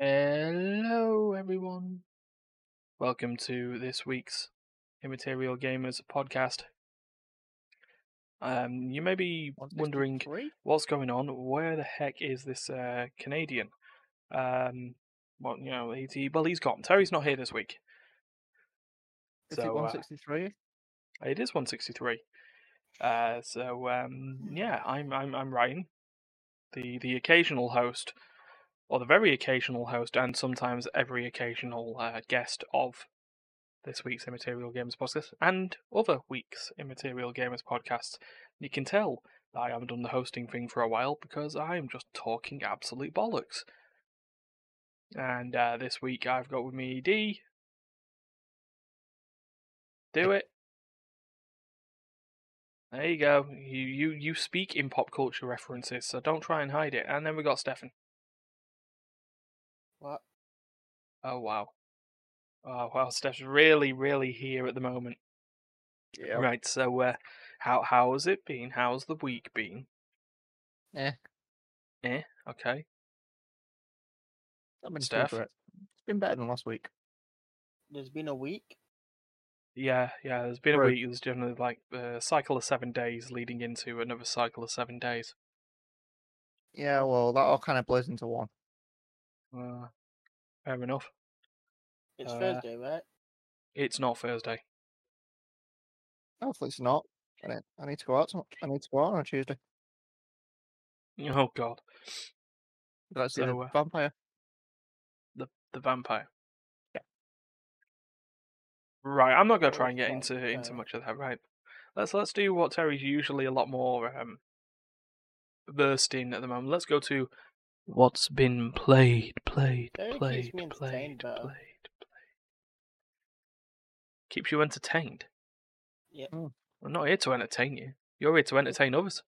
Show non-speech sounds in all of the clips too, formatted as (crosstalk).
Hello, everyone. Welcome to this week's Immaterial Gamers podcast. Um, you may be wondering what's going on. Where the heck is this uh, Canadian? Um, well, you know, he's, he, well, he's gone. Terry's not here this week. Is it So, uh, 163? It is 163. Uh, so um, yeah, I'm I'm I'm Ryan, the the occasional host, or the very occasional host, and sometimes every occasional uh, guest of this week's Immaterial Gamers podcast and other weeks Immaterial Gamers podcasts. You can tell that I haven't done the hosting thing for a while because I'm just talking absolute bollocks. And uh, this week I've got with me D. Do it. There you go. You you you speak in pop culture references, so don't try and hide it. And then we got Stefan. What? Oh wow. Oh wow, Steph's really, really here at the moment. Yeah. Right, so uh how how's it been? How's the week been? Eh. Eh, okay. I've been Steph? Steph? It. It's been better than last week. There's been a week. Yeah, yeah, there's been a week, there's generally like a cycle of seven days leading into another cycle of seven days. Yeah, well, that all kind of blurs into one. Uh, fair enough. It's Uh, Thursday, right? It's not Thursday. Hopefully it's not. I need, I need to go out. to- I need to go out on a Tuesday. Oh god. Let's see So, the uh, vampire. the the vampire. Yeah. Right, I'm not gonna try and get into into much of that. Right, let's let's do what Terry's usually a lot more um, versed in at the moment. Let's go to what's been played, played, Terry played, played, played, played. Keeps you entertained. Yep. Mm. I'm not here to entertain you. You're here to entertain others.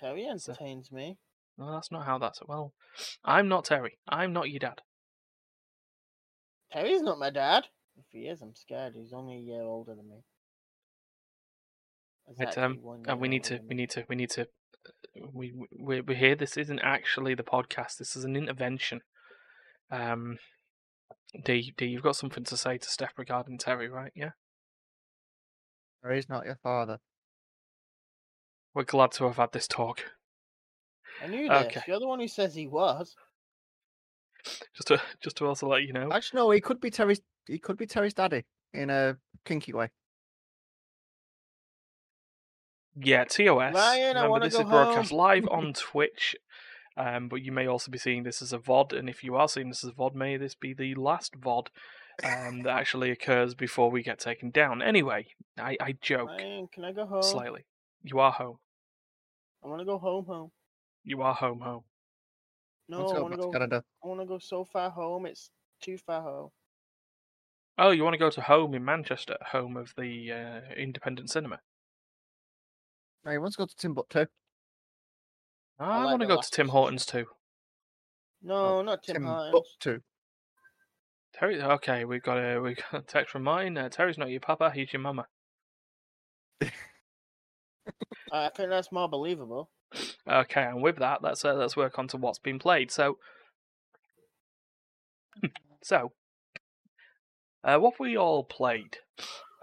Terry So- entertains me. No, that's not how that's. Well, I'm not Terry. I'm not your dad. Terry's not my dad. If he is, I'm scared. He's only a year older than me. He's Right, um, and we need to, we need to, we need to. We we- we're, we're here. This isn't actually the podcast. This is an intervention. Um, D D, you've got something to say to Steph regarding Terry, right? Yeah. Terry's not your father. We're glad to have had this talk. I knew this. Okay. You're the one who says he was. Just to just to also let you know. Actually, no. He could be Terry's. He could be Terry's daddy in a kinky way. Yeah, TOS. Ryan, I Remember, wanna this go is broadcast home. live on (laughs) Twitch. Um, but you may also be seeing this as a VOD, and if you are seeing this as a VOD, may this be the last VOD um, that actually occurs before we get taken down. Anyway, I, I joke Ryan, can I go home? slightly. You are home. I want to go home. Home. You are home. Home. No, Let's I want to back to go. Canada. I want to go so far home. It's too far home. Oh, you want to go to home in Manchester, home of the uh, independent cinema? He wants to go to Timbuktu. I, like want to the go to last Tim. Hortons too. No, not Tim Hortons. Timbuktu. Terry, okay, we've got a we got a text from mine. Uh, Terry's not your papa; he's your mama. (laughs) I think that's more believable. Okay, and with that, let's uh, let's work on to what's been played. So, (clears throat) so, uh, what we all played.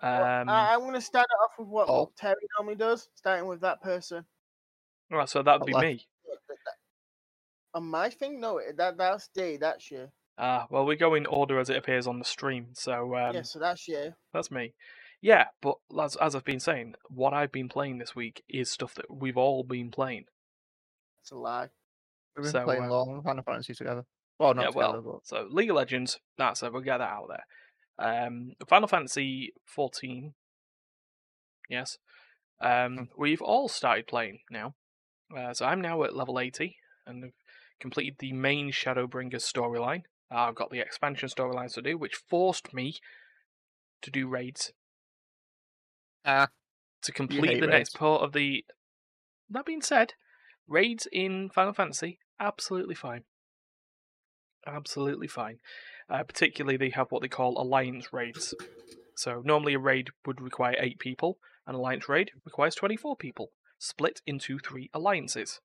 Well, Um, I, I'm going to start it off with what, Oh. Terry normally does, starting with that person. right, so that would be Left. me. On my thing, no, that that's D, that's you. Ah, well, we go in order as it appears on the stream. So um, yeah, so that's you. That's me. Yeah, but as, as I've been saying, what I've been playing this week is stuff that we've all been playing. It's a lie. We've been So, playing uh, long Final Fantasy together. Well, not yeah, together, well, so League of Legends, that's it, we'll get that out there. Um, Final Fantasy 14, yes. Um, we've all started playing now. Uh, so I'm now at level 80 and have completed the main Shadowbringers storyline. I've got the expansion storylines to do, which forced me to do raids ah, to complete the raids. next part of the. That being said, raids in Final Fantasy absolutely fine. Absolutely fine. Uh, particularly, they have what they call alliance raids. So normally a raid would require eight people. An alliance raid requires twenty-four people, split into three alliances.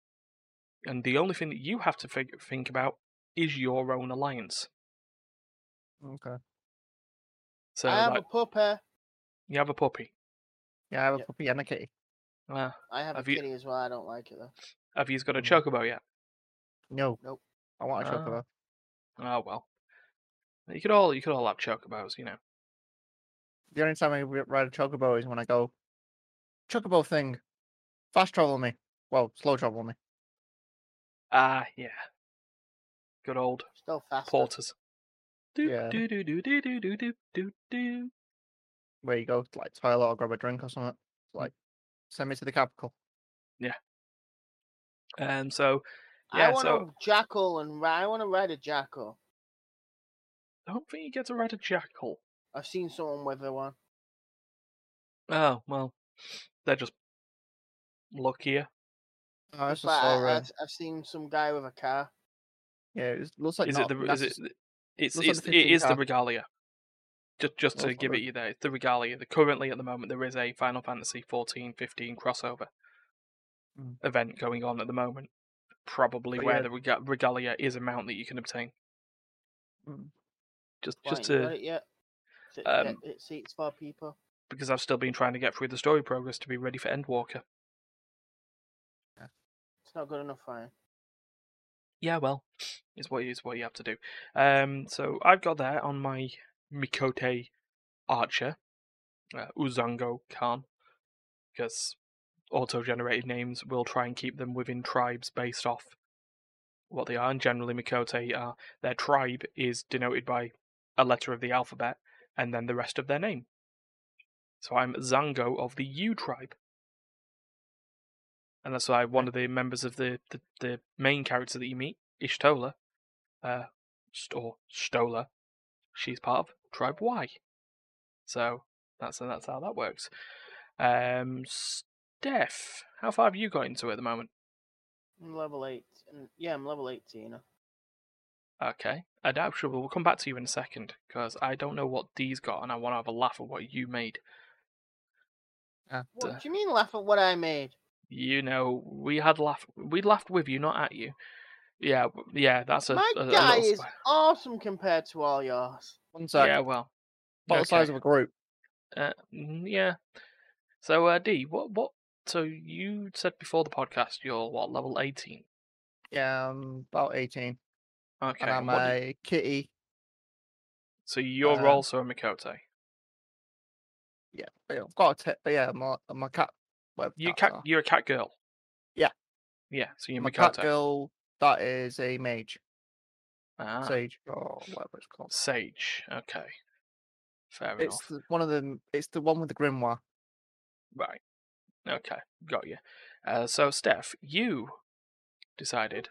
And the only thing that you have to fig- think about is your own alliance. Okay. So I have like, a puppy. you have a puppy. Yeah, I have a Yep. puppy and a kitty. Uh, I have, Have a you- kitty as well. I don't like it though. have you got a Mm. chocobo yet? No. Nope. I want a Ah. chocobo. Oh well. You could all you could all have chocobos, you know. The only time I ride a chocobo is when I go, chocobo thing, fast travel me. Well, slow travel me. Ah, yeah. Good old Still faster. porters. Do Yeah. do do do do do do do do do. Where you go like toilet or grab a drink or something. It's like, send me to the capital. Yeah. Um. So I want So a jackal and I want to ride a jackal. I don't think you get to ride a jackal. I've seen someone with a one. Oh well, they're just luckier. Oh, I In just fact, saw, I, uh, have I've seen some guy with a car. yeah, it looks like is not it the is it necess- it's looks like it's the it 15 is the car. regalia. Just just to Looks give it. it you there, it's the regalia. The, currently at the moment there is a Final Fantasy 14, 15 crossover Mm. event going on at the moment. Probably But where yeah. the rega- regalia is a mount that you can obtain. Mm. Just Why just ain't you got to it yet? Um, it, it seats for people. because I've still been trying to get through the story progress to be ready for Endwalker. It's not good enough for him. Yeah, well, it's what it's what you have to do. Um, so I've got there on my Miqo'te Archer, uh, Uzango Khan, because auto-generated names will try and keep them within tribes based off what they are, and generally Miqo'te are their tribe is denoted by a letter of the alphabet and then the rest of their name. So I'm Zango of the U tribe. And that's why one of the members of the, the, the main character that you meet, Y'shtola, uh, st- or Stola, she's part of tribe Y. So that's that's how that works. Um, Steph, how far have you got into it at the moment? I'm level eight. And yeah, I'm level eighteen. Okay, I doubt sure. We'll come back to you in a second because I don't know what D's got, and I want to have a laugh at what you made. Ah, What Uh, do you mean laugh at what I made? You know, we had laugh. We laughed with you, not at you. Yeah, yeah. That's a, My a, a guy little is sp- awesome compared to all yours. One sec. Yeah, well, About the size of a group. Uh, mm, yeah. So, uh, D, what, what? So you said before the podcast you're what level eighteen? Yeah, I'm about 18. Okay. and I'm do you- a kitty. so you're uh, also a Miqo'te. Yeah, but yeah, I've got a t- but yeah, a, I'm a cat. You cat. are. You're a cat girl. Yeah. Yeah. So you're a cat girl that is a mage, Ah, sage, or whatever it's called. Sage. Okay. Fair It's enough. the, one of them. It's the one with the grimoire. Right. Okay. Got you. Uh, so Steph, you decided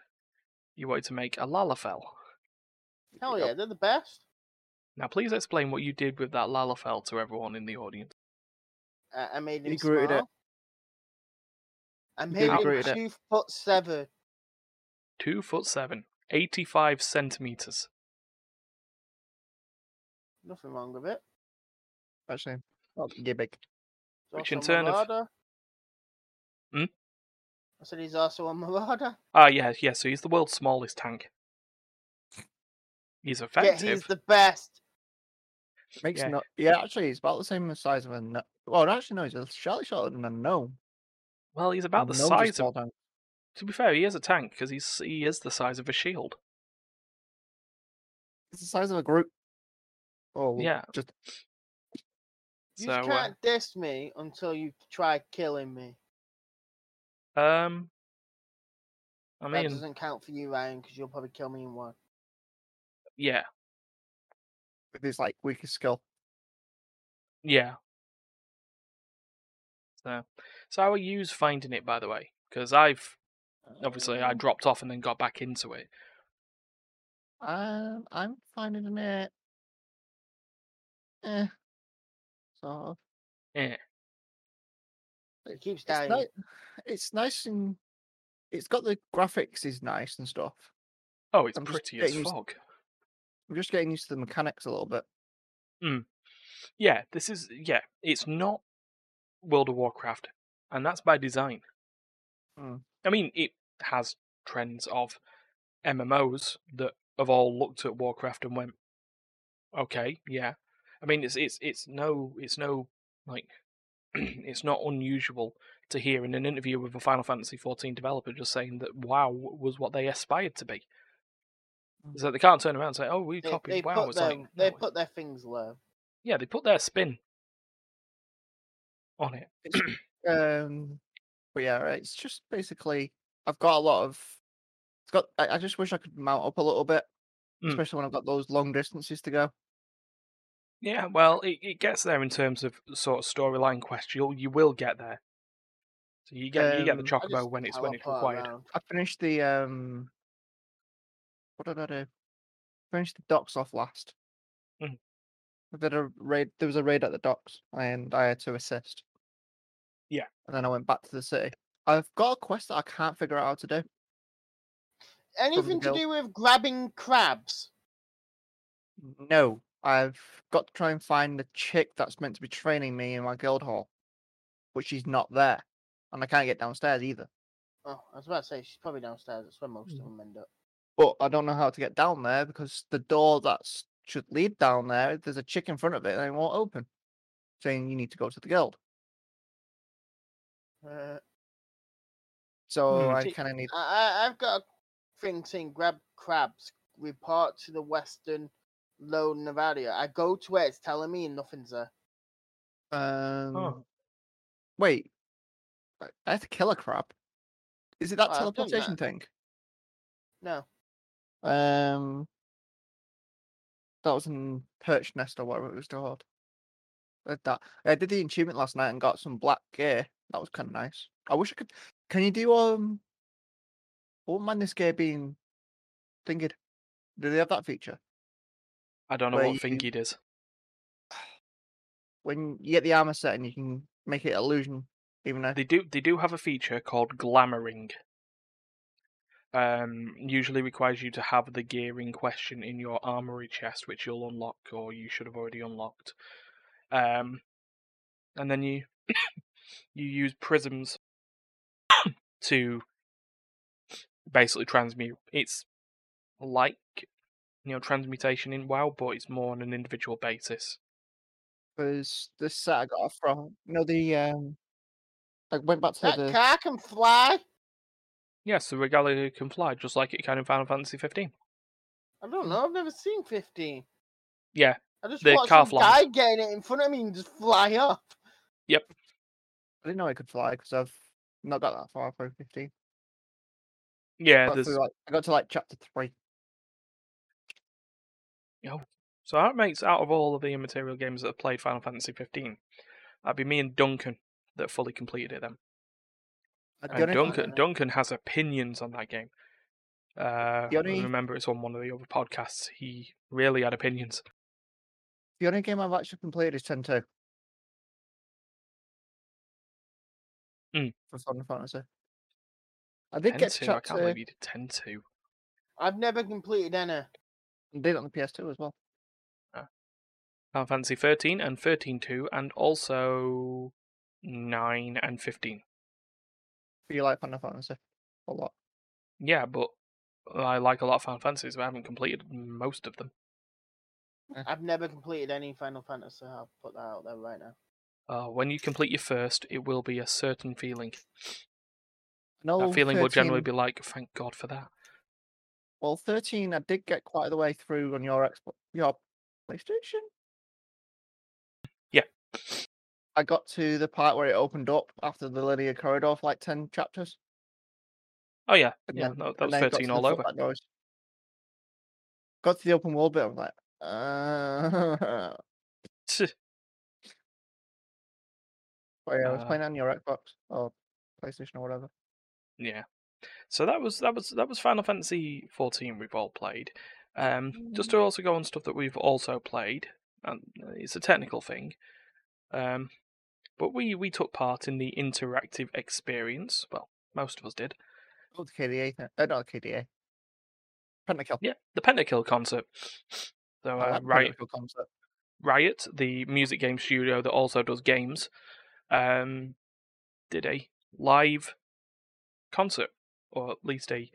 you wanted to make a Lalafell. Hell Yep. yeah, they're the best. Now, please explain what you did with that Lalafell to everyone in the audience. I, I made him You grew it small. up. I You made him grew it two foot seven. Two foot seven, 85 centimeters. Nothing wrong with it. Actually, not gibbick. He's Which in turn of- Hmm? I said he's also a marauder. Ah, yeah, yeah. So he's the world's smallest tank. He's effective. Yeah, effective. he's the best. Makes Yeah. no. Yeah, actually, he's about the same size of a. No- well, actually, no, he's a slightly shorter than a gnome. Well, he's about the A gnome's a size small of. tank. To be fair, he is a tank because he's he is the size of a shield. It's the size of a group. Oh, Yeah. Just You So, uh, can't diss me until you try killing me. Um, I mean, that mean, doesn't count for you, Ryan, because you'll probably kill me in one. yeah, with his like weakest skill. yeah. So, so how are you finding it, by the way? Because I've obviously I Um, dropped off and then got back into it. Um, I'm finding it. Eh. Sort of. Yeah. It keeps It's, dying. ni- it's nice and it's got the graphics is nice and stuff. Oh, it's I'm pretty as used- fog. I'm just getting used to the mechanics a little bit. Yeah, this is yeah. It's not World of Warcraft, and that's by design. Mm. I mean, it has trends of MMOs that have all looked at Warcraft and went, "Okay, yeah." I mean, it's it's it's no it's no like (clears throat) it's not unusual to hear in an interview with a Final Fantasy XIV developer just saying that WoW was what they aspired to be. Mm. So they can't turn around and say, "Oh, we They, copied they WoW." put their like, they no, put their things low. yeah, they put their spin on it. Um, but yeah, it's just basically I've got a lot of. It's got. I, I just wish I could mount up a little bit, Mm. especially when I've got those long distances to go. Yeah, well, it, it gets there in terms of sort of storyline quest. You'll you will get there. So you get you get the Um, I chocobo when it's when it's required. around. I finished the um. What did I do? Finished the docks off last. Mhm. I did a raid. There was a raid at the docks, and I had to assist. Yeah. And then I went back to the city. I've got a quest that I can't figure out how to do. Anything to do with grabbing crabs? No, I've got to try and find the chick that's meant to be training me in my guild hall, but she's not there, and I can't get downstairs either. Oh, I was about to say she's probably downstairs. That's where most of Mm. them end up. But I don't know how to get down there because the door that should lead down there, there's a chick in front of it and it won't open, saying you need to go to the guild. Uh, So Hmm. I kind of need. I, I I've got a thing saying grab crabs. Report to the western lone Nevada. I go to where it's telling me nothing's there. Um, Wait, have to kill a crab. Is it that Oh, teleportation that. thing? No. Um, that was in Perch Nest or whatever it was called. I did that. I did the achievement last night and got some black gear. That was kind of nice. I wish I could. Can you do um? I wouldn't mind this gear being thingied. Do they have that feature? I don't know what you- Thingied is. (sighs) When you get the armor set and you can make it illusion, even though They do they do have a feature called glamoring. Um, usually requires you to have the gear in question in your armory chest, which you'll unlock or you should have already unlocked. Um, and then you (coughs) you use prisms (coughs) to basically transmute. It's like you know transmutation in WoW, but it's more on an individual basis. because this set I got off from you know the um. I went back to That the car can fly. Yes, the regalia can fly just like it can in Final Fantasy 15. I don't know. I've never seen 15. Yeah, I just The watched car some flies. guy getting it in front of me and just fly up. yep. I didn't know I could fly because I've not got that far through fifteen. Yeah, Got through, like, I got to like chapter three. So that makes out of all of the Immaterial Gamers that have played Final Fantasy 15, that'd be me and Duncan that fully completed it. Then Uh, and Duncan Duncan has opinions on that game. Uh, The I remember it's on one of the other podcasts. He really had opinions. The only game I've actually completed is 10 2. Mm. For Final Fantasy. I did 10 get to 2, I can't believe you did 10 2. I've never completed any. I did it on the PS2 as well. Final Fantasy 13 and 13 2, and also 9 and 15. But you like Final Fantasy a lot. Yeah, but I like a lot of Final Fantasies, but I haven't completed most of them. I've never completed any Final Fantasy. I'll put that out there right now. Uh, when you complete your first, it will be a certain feeling. No, that feeling will generally be like, thank God for that. Well, 13, I did get quite the way through on your Xbox, your PlayStation. Yeah. I got to the part where it opened up after the linear corridor for like 10 chapters. Oh, yeah. And Yeah, then- no, that was 13 all over. doors. Got to the open world bit. I was like, uh... (laughs) (laughs) but yeah, I was Uh, playing on your Xbox or PlayStation or whatever. Yeah. So that was that was that was Final Fantasy 14 we've all played. Um, just to also go on stuff that we've also played, and it's a technical thing. Um, but we we took part in the interactive experience. Well, most of us did. Oh, the KDA. Uh, not the KDA. Pentakill. Yeah, the Pentakill concert. So uh, the Riot, Pentakill concept. Riot, the music game studio that also does games, um, did a live concert, or at least a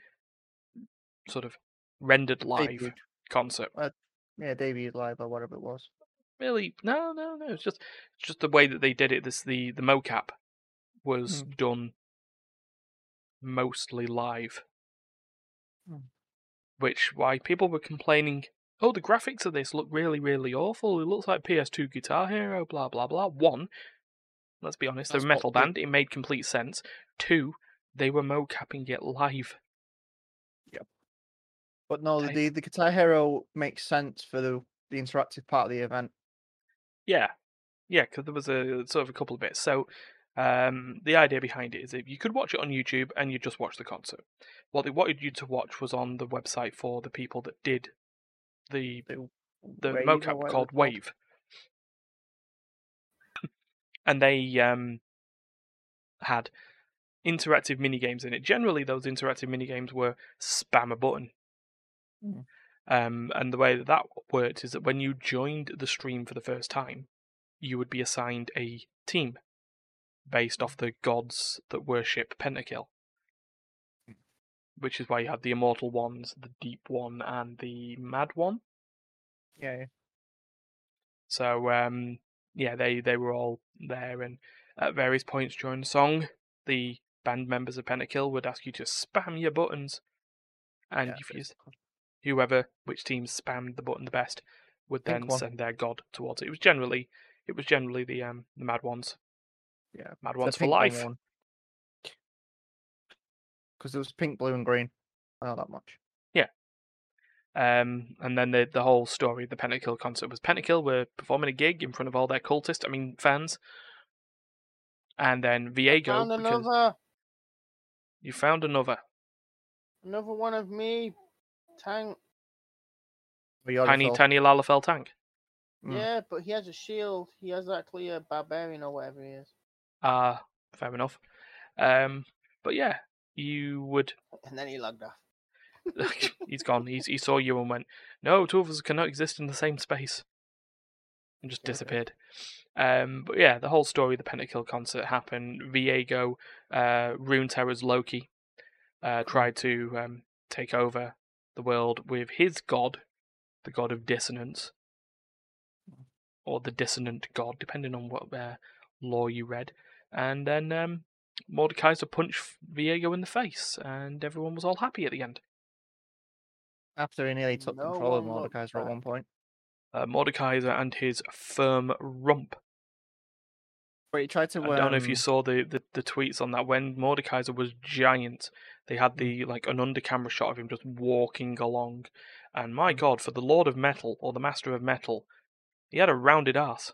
sort of rendered live Debuted. concert. Yeah, debuted live or whatever it was. Really, no, no, no. It's just it's just the way that they did it. This the the mocap was Hmm. done mostly live, Hmm. which why people were complaining. Oh, the graphics of this look really, really awful. It looks like PS2 Guitar Hero. Blah blah blah. One, let's be honest, they're a metal band. It made complete sense. Two, they were mocapping it live. Yep. But no, the the Guitar Hero makes sense for the the interactive part of the event. Yeah, yeah, because there was a sort of a couple of bits. So, um, the idea behind it is if you could watch it on YouTube and you just watch the concert. What they wanted you to watch was on the website for the people that did the The, the Wave mocap called Wave, and they um had interactive mini games in it. Generally, those interactive mini games were spam a button. Hmm. Um, and the way that that worked is that when you joined the stream for the first time, you would be assigned a team based off the gods that worship Pentakill. Which is why you had the immortal ones, the deep one, and the mad one. Yeah, yeah. So um, yeah, they they were all there, and at various points during the song, the band members of Pentakill would ask you to spam your buttons, and yeah, if you, whoever which team spammed the button the best would then send their god towards it. It was generally it was generally the um the mad ones, Yeah, mad ones for life. Because it was pink, blue, and green. I know that much. Yeah. Um, and then the the whole story of the Pentakill concert was Pentakill were performing a gig in front of all their cultists, I mean fans. And then Viego, because you found another another one of me. Tank. We already tiny, tiny Lalafell tank. Mm. Yeah, but he has a shield. He has actually a barbarian or whatever he is. Ah, fair enough. Um, but yeah, you would. (laughs) And then he logged off. (laughs) he's gone. He's, he saw you and went, "No, two of us cannot exist in the same space," and just Okay. disappeared. Um, but yeah, the whole story of the Pentakill concert happened. Viego, uh, Runeterra's Loki, uh, tried to um, take over the world with his god, the god of dissonance, or the dissonant god, depending on what uh, law you read. And then um, Mordekaiser punched Viego in the face, and everyone was all happy at the end. After he nearly took No control of one Mordekaiser at one point. Uh, Mordekaiser and his firm rump. But he tried to. I don't know if you um, saw the, the, the tweets on that. When Mordekaiser was giant, they Mm. had the like an under camera shot of him just walking along, and my Mm. god, for the Lord of Metal or the Master of Metal, he had a rounded ass.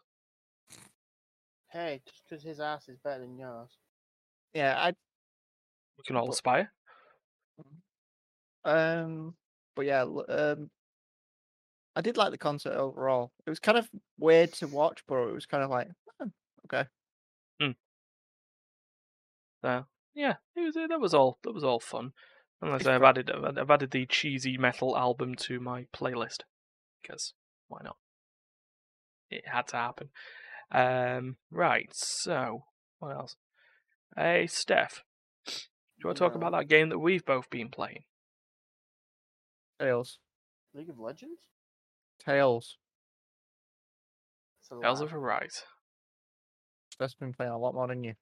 Hey, just because his ass is better than yours. Yeah, I We can all aspire. Um, but yeah, um, I did like the concert overall. It was kind of weird to watch, but it was kind of like, "Oh, okay. Hmm. So yeah, it was uh, that was all that was all fun. And like I say, I've added I've I've added the cheesy metal album to my playlist because why not? It had to happen. Um, right. So what else? Hey, Steph, do you want to talk No. about that game that we've both been playing? Tails, League of Legends? Tails. It's a Tales lie. of Arise. That's been playing a lot more than you.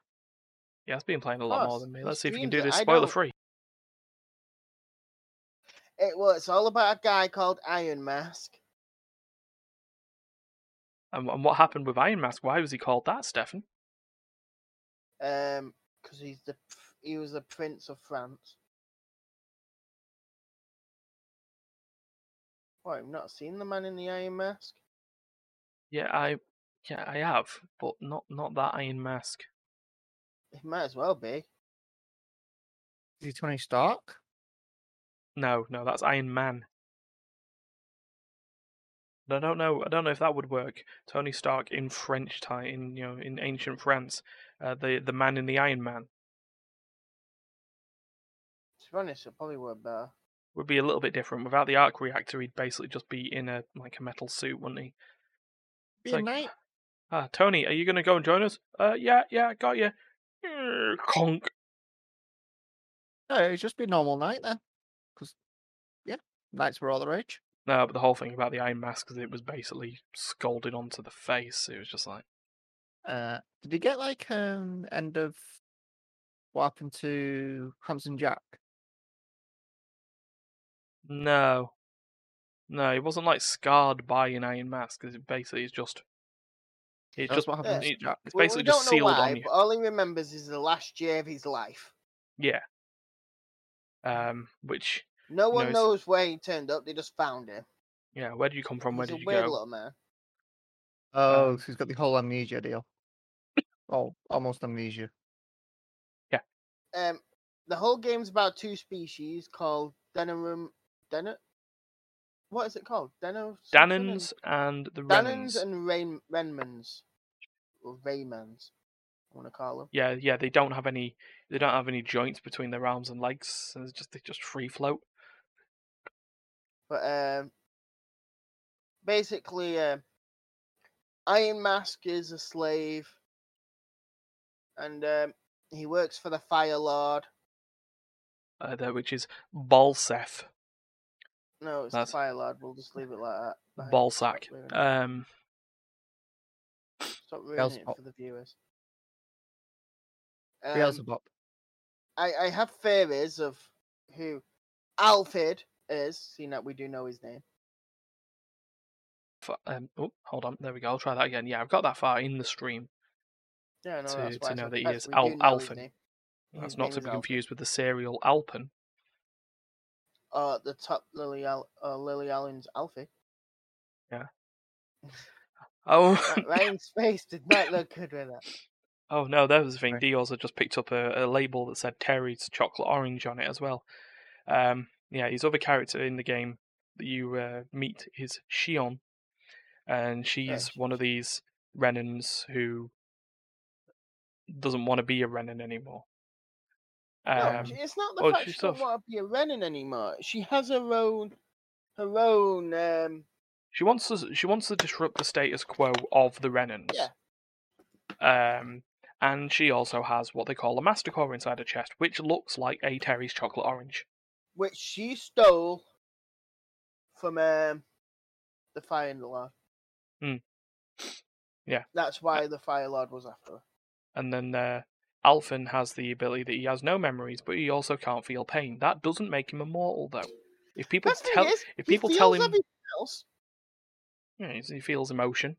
Yeah, it's been playing a lot more than me. Let's see if we can do this spoiler free. It, well, it's all about a guy called Iron Mask. And, and what happened with Iron Mask? Why was he called that, Stefan? Um, because he's the he was the Prince of France. What? You've not seen the man in the Iron Mask? Yeah, I yeah I have, but not not that Iron Mask. It might as well be. Is he Tony Stark? No, no, that's Iron Man. I don't know. I don't know if that would work. Tony Stark in French time, in you know, in ancient France, uh, the the man in the Iron Man To be honest, it probably would better. Would be a little bit different. Without the arc reactor, he'd basically just be in a like a metal suit, wouldn't he? Be like- knight? Ah, Tony, are you gonna go and join us? Uh, yeah, yeah, got you. Conk. No, it'd just be a normal knight then. Because, yeah, knights were all the rage. No, but the whole thing about the iron mask is it was basically scalded onto the face. It was just like, Uh, did you get like um end of what happened to Hanson Jack? No, no, he wasn't like scarred by an iron mask. Because it basically is just, it That's just, what happened to it- it's We- we basically don't just sealed why, on you. but all he remembers is the last year of his life. Yeah. Um, which, No You one know, knows where he turned up. They just found him. yeah, where did you come from? Where He's did a you weird go? little man. Oh, so he's got the whole amnesia deal. Oh, almost amnesia. Yeah. Um, the whole game's about two species called Denerum. Den. What is it called? Deno. something and- Dahnans and the Dahnans Renans. and Rain Renmans, or Raymans, I want to call them. Yeah, yeah, they don't have any. They don't have any joints between their arms and legs. So it's just they just free float. But um, basically, uh, Iron Mask is a slave, and um, he works for the Fire Lord. Uh, there, which is Balseph, No, it's That's- the Fire Lord. We'll just leave it like that. Balsac. Stop Um, stop ruining it for the viewers. Um, Beelzebub. I, I have theories of who Alphen is, seeing that we do know his name. um, oh, hold on. There we go. I'll try that again. Yeah, I've got that far in the stream. Yeah, no, To- that's to know that he is Al- do know his Alphen. name. That's His not to be confused with the cereal Alpen. At the top, Lily, Al- uh, Lily Allen's Alfie. Yeah. (laughs) Oh, Right, (laughs) face did not look good with that. oh no, that was the thing. Right. D also just picked up a, a label that said Terry's chocolate orange on it as well. Um, yeah, his other character in the game that you uh, meet is Shionne, and she's she- one of these Renans who doesn't want to be a Renan anymore. No, Um, she- it's not the oh, fact she doesn't want to be a Renan anymore. She has her own, her own. Um, She wants to. She wants to disrupt the status quo of the Renans. Yeah. Um, and she also has what they call a Master Core inside her chest, which looks like a Terry's chocolate orange. which she stole from um, the Fire Lord. Hmm. Yeah. That's why the Fire Lord was after her. And then uh, Alphen has the ability that he has no memories, but he also can't feel pain. That doesn't make him immortal, though. If people the tell, is, if he people tell him, you he feels emotion.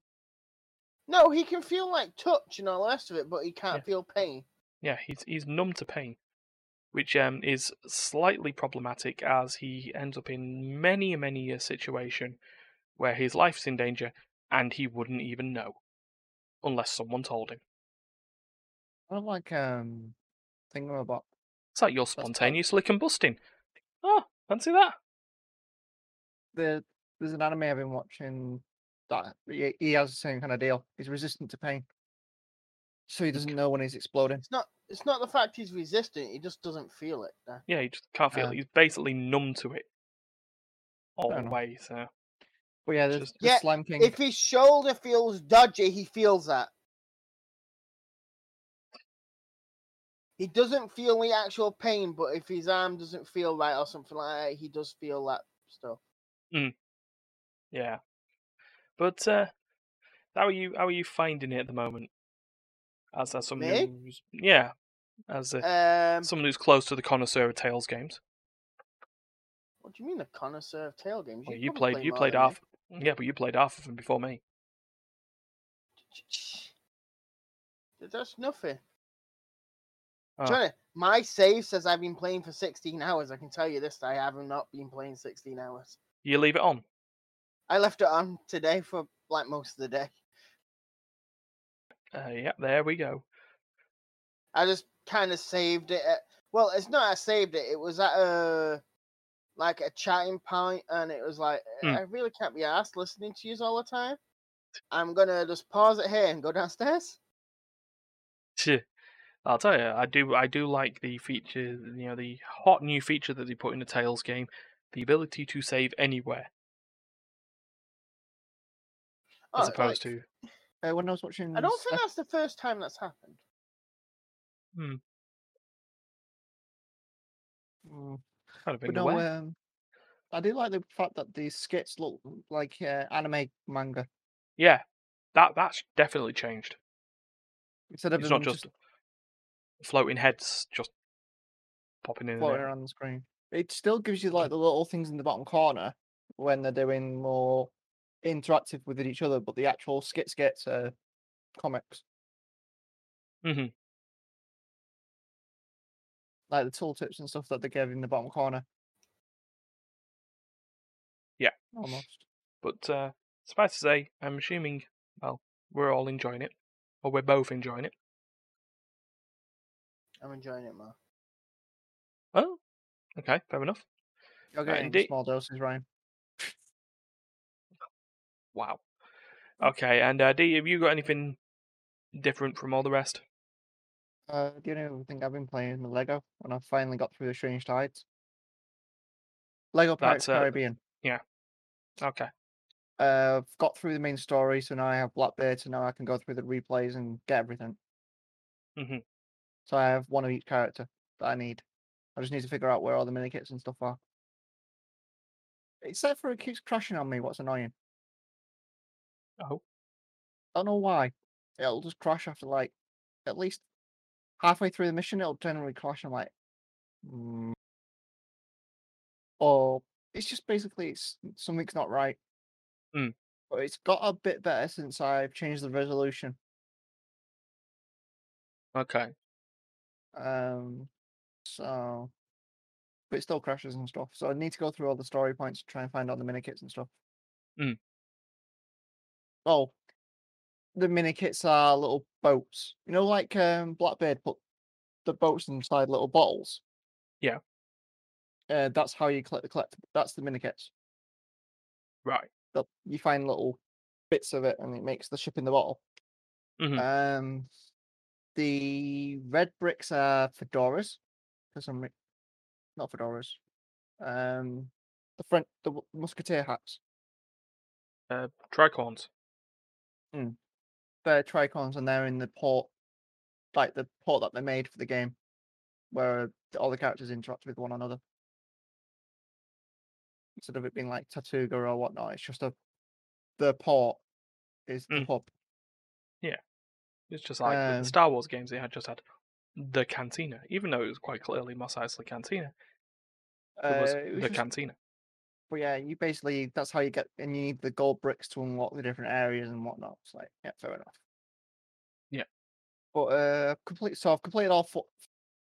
No, he can feel like touch and all the rest of it, but he can't Yeah. feel pain. Yeah, he's he's numb to pain, which um is slightly problematic as he ends up in many many a situation where his life's in danger and he wouldn't even know unless someone told him. I don't like um thingamabob. It's like you're spontaneously combusting. Oh, fancy that? The there's an anime I've been watching that he, he has the same kind of deal. He's resistant to pain, so he doesn't know when he's exploding. It's not. It's not the fact he's resistant. He just doesn't feel it. nah. Yeah, he just can't feel Um, it. He's basically numb to it all Fair the enough. way. So But yeah, the, Just- the Yeah, slime king. If his shoulder feels dodgy, he feels that. He doesn't feel the actual pain, but if his arm doesn't feel right or something like that, he does feel that stuff. yeah, but uh, how are you? How are you finding it at the moment? As as someone Me? who's yeah, as a, Um, someone who's close to the connoisseur of Tales games. what do you mean the connoisseur of tail games? Well, you played play you played me. half. Yeah, but you played half of them before me. That's nothing. Oh. to, my save says I've been playing for 16 hours. I can tell you this, I have not been playing 16 hours. You leave it on. I left it on today for like most of the day. Uh, yeah, there we go. I just kind of saved it. At, well, it's not I saved it. It was at a like a chatting point, and it was like Hmm. I really can't be asked listening to you all the time. I'm gonna just pause it here and go downstairs. (laughs) Tch. I'll tell you, I do I do like the feature, you know, the hot new feature that they put in the Tales game, the ability to save anywhere Oh, as like, opposed to uh, when I was watching, I don't think Steph- that's the first time that's happened. Mm, kind of no, um, I do like the fact that these skits look like uh, anime manga Yeah, that that's definitely changed. instead of It's them not just floating heads just popping in floating around the screen. It still gives you like the little things in the bottom corner when they're doing more interactive with each other, but the actual skit skits are comics. Mhm. Like the tooltips and stuff that they gave in the bottom corner. Yeah. Almost. But uh, suffice to say, I'm assuming, well, we're all enjoying it, or we're both enjoying it. I'm enjoying it, man. Oh, okay, fair enough. You're Uh, getting indeed. small doses, Ryan. Wow. Okay, and uh, D, have you got anything different from all the rest? Uh, the only thing I've been playing is my Lego, and I've finally got through the Strange Tides. Lego Pirates That's, uh, Caribbean. Yeah. Okay. Uh, I've got through the main story, so now I have Blackbeard, so now I can go through the replays and get everything. Mhm. So I have one of each character that I need. I just need to figure out where all the mini kits and stuff are. Except for it keeps crashing on me, what's annoying. Oh, I don't know why. It'll just crash after like at least halfway through the mission. It'll generally crash. I'm like, mm. or it's just basically it's something's not right. Mm. But it's got a bit better since I've changed the resolution. okay. Um, so but it still crashes and stuff. So I need to go through all the story points to try and find out the mini kits and stuff. Mm. Oh, the mini kits are little boats. You know, like um, Blackbeard put the boats inside little bottles. Yeah. Uh, that's how you collect the collect. That's the mini kits. Right. That you find little bits of it, and it makes the ship in the bottle. Mhm. Um, the red bricks are fedoras for some re- not fedoras. Um, the front the musketeer hats. Uh, tricorns. They're tricorns, and they're in the port, like the port that they made for the game, where all the characters interact with one another. Instead of it being like Tortuga or whatnot, it's just a the port is the Mm. hub. It's just like Um, the Star Wars games, they had just had the cantina, even though it was quite clearly Mos Eisley Cantina. It was Uh, it was the just- cantina. But yeah, you basically that's how you get, and you need the gold bricks to unlock the different areas and whatnot. It's like, yeah, fair enough. Yeah. But uh, complete. So I've completed all four.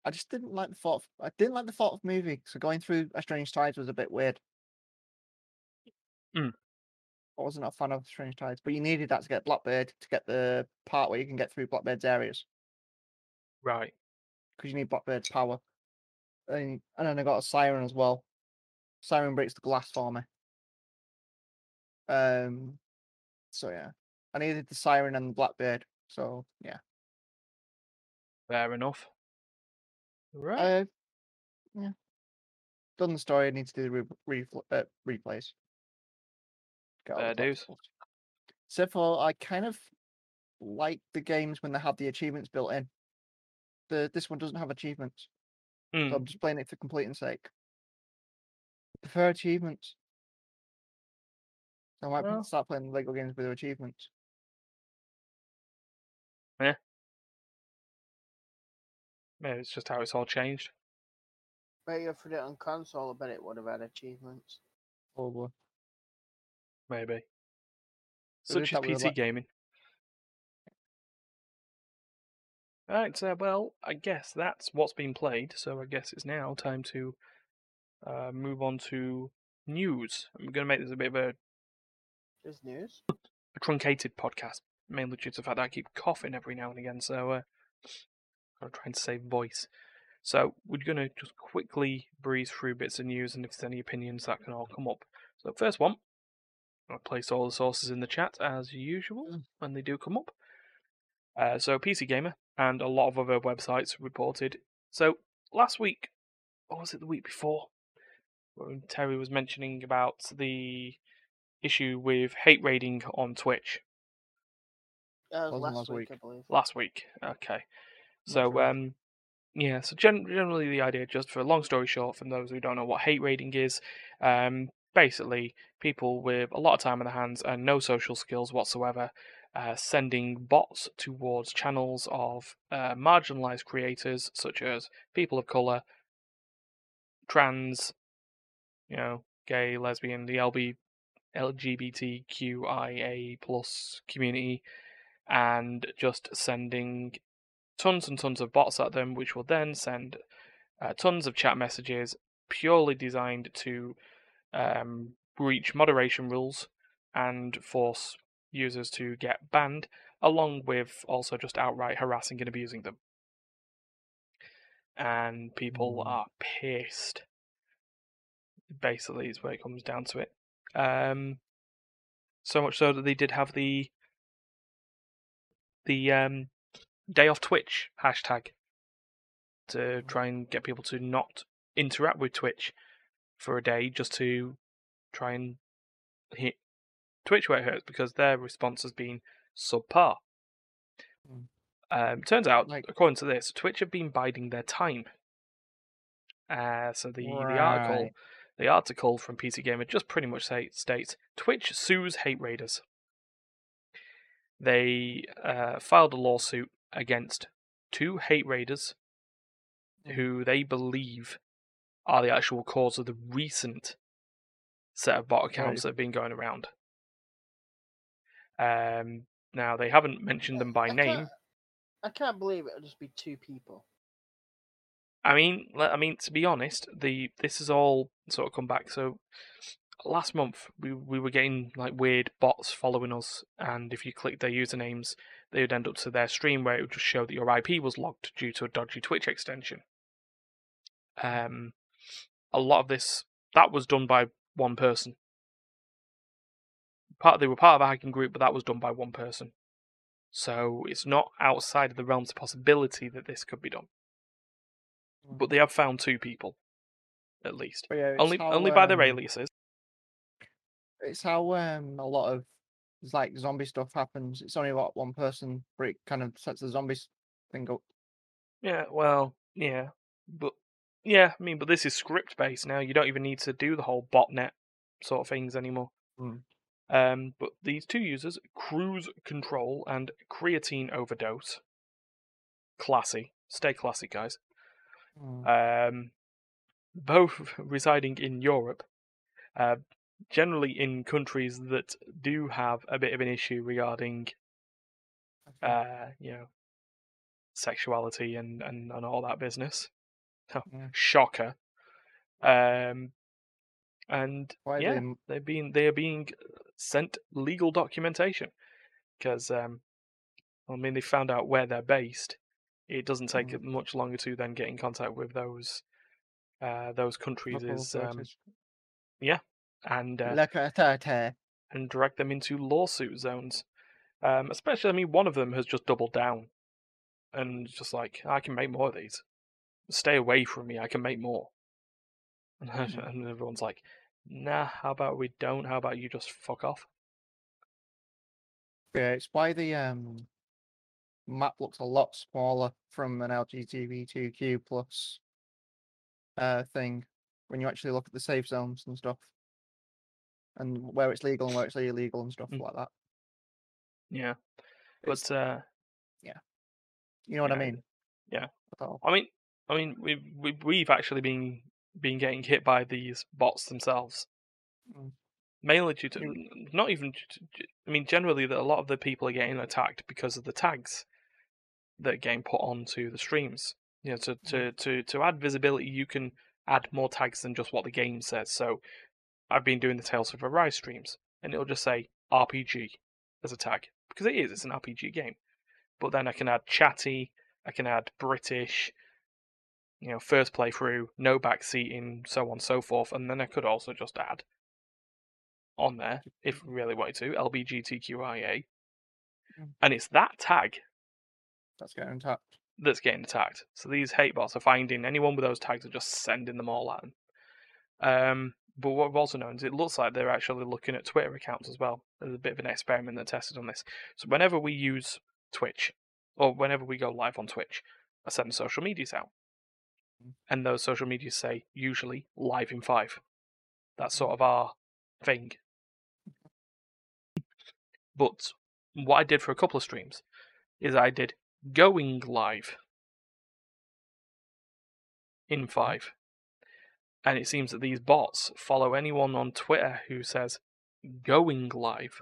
I just didn't like the fourth. I didn't like the thought of movie. So going through A Strange Tides was a bit weird. Mm. I wasn't a fan of Strange Tides, but you needed that to get Blackbird to get the part where you can get through Blackbird's areas Right. because you need Blackbird's power. And, and then I got a siren as well. Siren breaks the glass for me. Um. So yeah, I needed the siren and the Blackbird. So yeah. Fair enough. Right. Uh, yeah. Done the story. I need to do the re- re- uh, replays. Get all the Fair dues. collectibles. Except I kind of like the games when they have the achievements built in. The this one doesn't have achievements, Hmm. so I'm just playing it for completing sake. prefer achievements. So I might Well- start playing Lego games with achievements. Yeah. Maybe it's just how it's all changed. You if it on console, I bet it would have had achievements. Probably. Maybe. Such is that PC ele- gaming. Right, uh, well, I guess that's what's been played, so I guess it's now time to uh, move on to news. I'm going to make this a bit of a, There's news. a truncated podcast, mainly due to the fact that I keep coughing every now and again, so uh, I'm trying to save voice. So we're going to just quickly breeze through bits of news, and if there's any opinions, that can all come up. So first one, I'll place all the sources in the chat as usual Mm. when they do come up. Uh, so PC Gamer and a lot of other websites reported. So last week, or was it the week before, when Terry was mentioning about the issue with hate raiding on Twitch That last, last week, week. I believe. last week. Okay, Not so sure. um, yeah, so gen- generally the idea, just for a long story short, from those who don't know what hate raiding is, um, basically people with a lot of time on their hands and no social skills whatsoever, uh, sending bots towards channels of uh, marginalized creators such as people of color, trans, you know, gay, lesbian, the LB, LGBTQIA plus community, and just sending tons and tons of bots at them, which will then send uh, tons of chat messages purely designed to um, breach moderation rules and force users to get banned, along with also just outright harassing and abusing them. And people Mm. are pissed. Basically, is where it comes down to it. Um, so much so that they did have the the um, day off Twitch hashtag to try and get people to not interact with Twitch for a day, just to try and hit Twitch where it hurts because their response has been subpar. Mm. Um, turns out, Like- according to this, Twitch have been biding their time. Uh, so the, the article the article from PC Gamer just pretty much say, states Twitch sues hate raiders. They uh, filed a lawsuit against two hate raiders who they believe are the actual cause of the recent set of bot accounts Right. that have been going around. Um, now they haven't mentioned them by I name. Can't, I can't believe it'll just be two people. I mean, I mean to be honest, the this is all sort of come back. So last month we we were getting like weird bots following us, and if you click their usernames, they would end up to their stream where it would just show that your IP was logged due to a dodgy Twitch extension. Um, a lot of this that was done by one person. Part they were part of a hacking group, but that was done by one person. So it's not outside of the realms of possibility that this could be done. But they have found two people, at least. Yeah, Only how, only by their um, aliases. It's how um a lot of like zombie stuff happens. It's only what one person, but it kind of sets the zombies thing up. Yeah, well, yeah, but yeah, I mean, but this is script based now. You don't even need to do the whole botnet sort of things anymore. Mm. Um, but these two users, cruise control and creatine overdose, classy. Stay classy, guys. Mm. Um, both (laughs) residing in Europe, uh, generally in countries that do have a bit of an issue regarding uh, you know, sexuality and, and, and all that business. Oh, Yeah. Shocker. Um, and yeah, they they're being they are being sent legal documentation because um, I mean they found out where they're based. It doesn't take Mm. much longer to then get in contact with those uh, those countries local is um, authorities? and Look at that, uh, and drag them into lawsuit zones. Um, especially, I mean, one of them has just doubled down and just like, I can make more of these. Stay away from me. I can make more. And, Mhm. and everyone's like, Nah. How about we don't? How about you just fuck off? Yeah, it's why the um map looks a lot smaller from an LGBTQ plus uh thing when you actually look at the safe zones and stuff. And where it's legal and where it's illegal and stuff Mm. like that. Yeah. It's- But uh, Yeah. you know what I mean? yeah. I mean, I mean, we've we've, we've actually been been getting hit by these bots themselves. Mm. Mainly due to not even. due to- due- I mean, generally, that a lot of the people are getting attacked because of the tags that are getting put onto the streams. You know, to to to to add visibility, you can add more tags than just what the game says. So, I've been doing the Tales of Arise streams, and it'll just say RPG as a tag because it is. It's an RPG game. But then I can add chatty. I can add British you know, first playthrough, no backseating, so on and so forth, and then I could also just add on there, if we really wanted to, LBGTQIA. Mm. And it's that tag That's getting tapped. that's getting attacked. So these hate bots are finding anyone with those tags and just sending them all at them. Um, but what we've also known is it looks like they're actually looking at Twitter accounts as well. There's a bit of an experiment that tested on this. So whenever we use Twitch, or whenever we go live on Twitch, I send social medias out. And those social medias say usually live in five. That's sort mm. of our thing. But what I did for a couple of streams is I did going live in mm. five. And it seems that these bots follow anyone on Twitter who says going live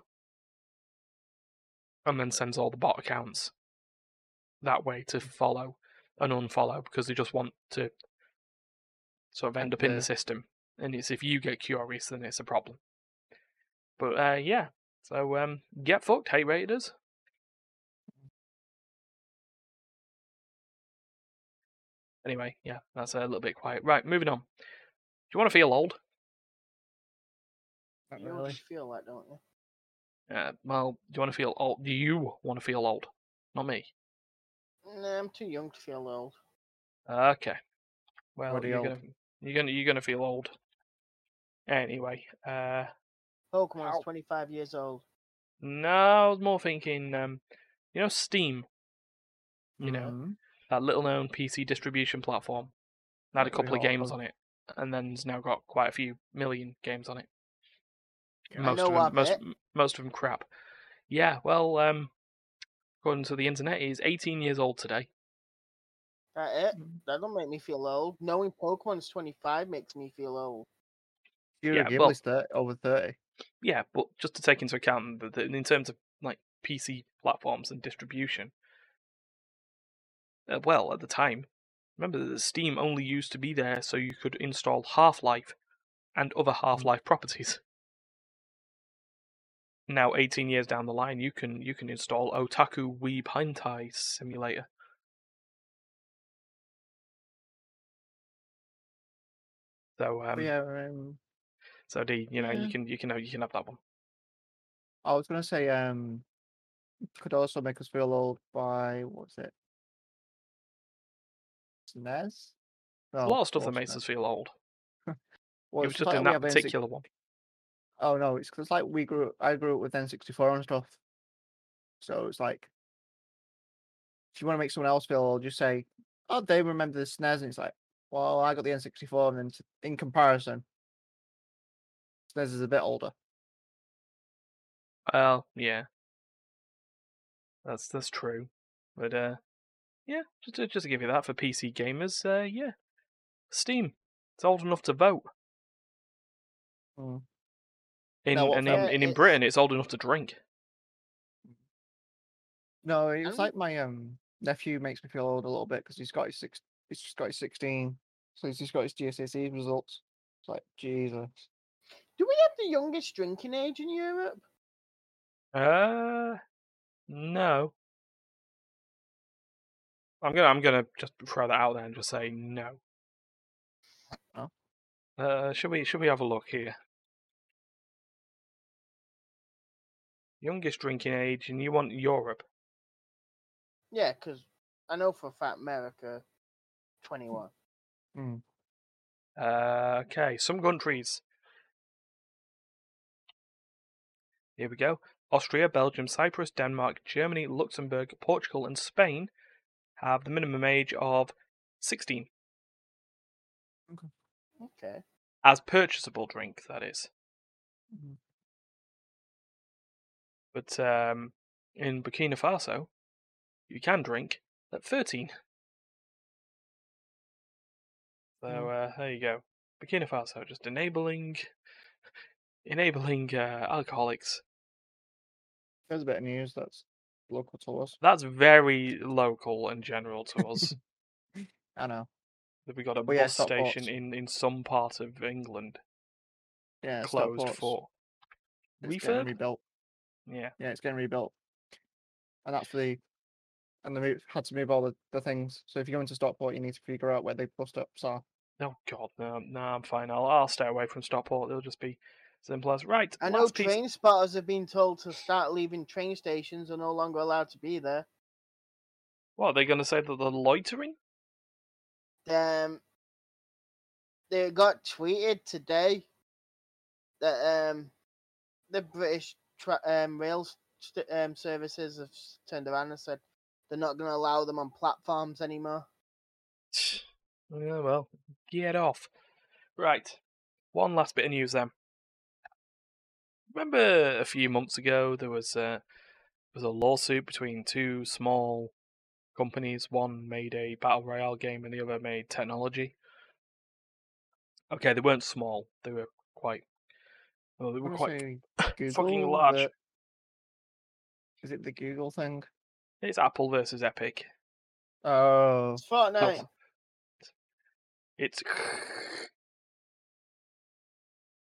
and then sends all the bot accounts that way to mm. follow and unfollow because they just want to sort of end up in the system. And it's if you get curious, then it's a problem. But uh, yeah, so um, get fucked, hate raiders. Anyway, yeah, that's a little bit quiet. Right, moving on. Do you want to feel old? Not You really. feel that, don't you? Uh, well, do you want to feel old? Do you want to feel old? Not me. Nah, I'm too young to feel old. Okay. Well, you're old. gonna you're gonna you're gonna feel old. Anyway, uh, Pokemon's Ow. 25 years old. no, I was more thinking, um, you know, Steam, you know, Mhm. that little known PC distribution platform. Had a couple of games on it, and then it's now got quite a few million games on it. Most know of them, most most of them crap. Yeah, well, um, according to the internet, he's 18 years old today. That it? Mhm. That don't make me feel old. Knowing Pokemon's 25 makes me feel old. You're Yeah, a well- over 30. Yeah, but just to take into account that that in terms of like PC platforms and distribution, uh, well, at the time, remember that Steam only used to be there so you could install Half Life and other Half Life properties. Now, 18 years down the line, you can you can install Otaku Weeb Hentai Simulator. So, um, yeah, um, so D, you know, yeah. you can you can you can have that one. I was gonna say, um, could also make us feel old by what's it? SNES. a lot of stuff that makes us feel old. (laughs) Well, it was just like in that have N6 particular one. Oh no, it's because like we grew. I grew up with N64 and stuff. So it's like, if you want to make someone else feel old, just say, "Oh, they remember the SNES," and it's like, "Well, I got the N64," and then in comparison, SNES is a bit older. Well, yeah, that's that's true, but uh, yeah, just to, just to give you that for PC gamers, uh, yeah, Steam, it's old enough to vote. Mm. In what and in, and in Britain, it's old enough to drink. No, it's Um, like my um nephew makes me feel old a little bit because he's got his six. He's just got his 16, so he's just got his GCSE results. It's like Jesus. Do we have the youngest drinking age in Europe? Uh, no. I'm gonna I'm gonna just throw that out there and just say no. Oh. Uh, should we should we have a look here? Youngest drinking age, and you want Europe? Yeah, because I know for a fact America, 21. Mm. Uh, okay, some countries. Here we go. Austria, Belgium, Cyprus, Denmark, Germany, Luxembourg, Portugal, and Spain have the minimum age of 16 Okay. as purchasable drink. That is, Mhm. But um, in Burkina Faso, you can drink at 13. So uh, there you go. Burkina Faso just enabling, (laughs) enabling uh, alcoholics There's a bit of news that's local to us. That's very local and general to us. (laughs) I know. that we got a Well, yeah, bus Stockport's- station in, in some part of England Yeah, closed Stockport's- for it's getting refurb. rebuilt. Yeah, Yeah, it's getting rebuilt, and that's the and they move, had to move all the, the things. So if you go into Stockport, you need to figure out where the bus stops are. Oh God, no, no, I'm fine. I'll I'll stay away from Stockport. It'll just be simple as right. I know piece- train spotters have been told to start leaving train stations are no longer allowed to be there. What are they going to say that they're loitering? Um, they got tweeted today that um the British tra- um rail st- um services have turned around and said they're not going to allow them on platforms anymore. (sighs) Yeah, well, get off. Right. One last bit of news then. Remember a few months ago there was a, was a lawsuit between two small companies. One made a battle royale game and the other made technology. Okay, they weren't small. They were quite. Well, they were wanna quite say (laughs) fucking large. the- Is it the Google thing? It's Apple versus Epic. Oh, It's Fortnite. It's (laughs)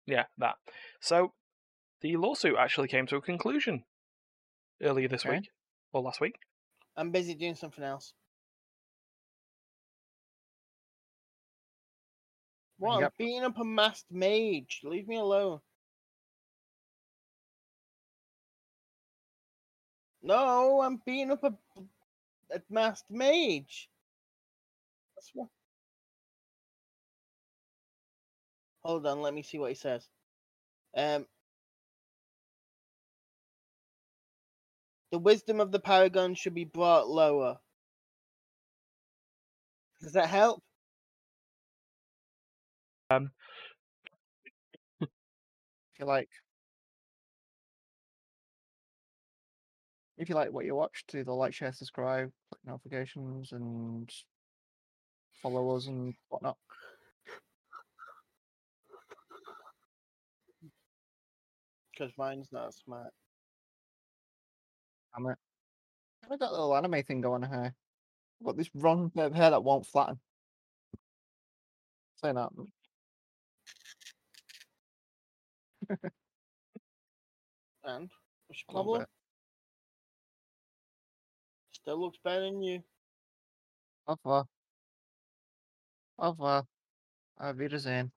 yeah, that. So the lawsuit actually came to a conclusion earlier this Okay. week or last week. I'm busy doing something else. What? I'm beating up a masked mage. Leave me alone. No, I'm beating up a, a masked mage. That's what. Hold on, let me see what he says. Um, the wisdom of the paragon should be brought lower. Does that help? Um, if (laughs) you like, if you like what you watch, do the like, share, subscribe, click notifications, and follow us and whatnot. Because mine's not smart. Damn it! I've got a little anime thing going here. I've got this wrong bit of hair that won't flatten. Say that. And what's your problem? Still looks better than you. Au revoir. Au revoir. Auf Wiedersehen.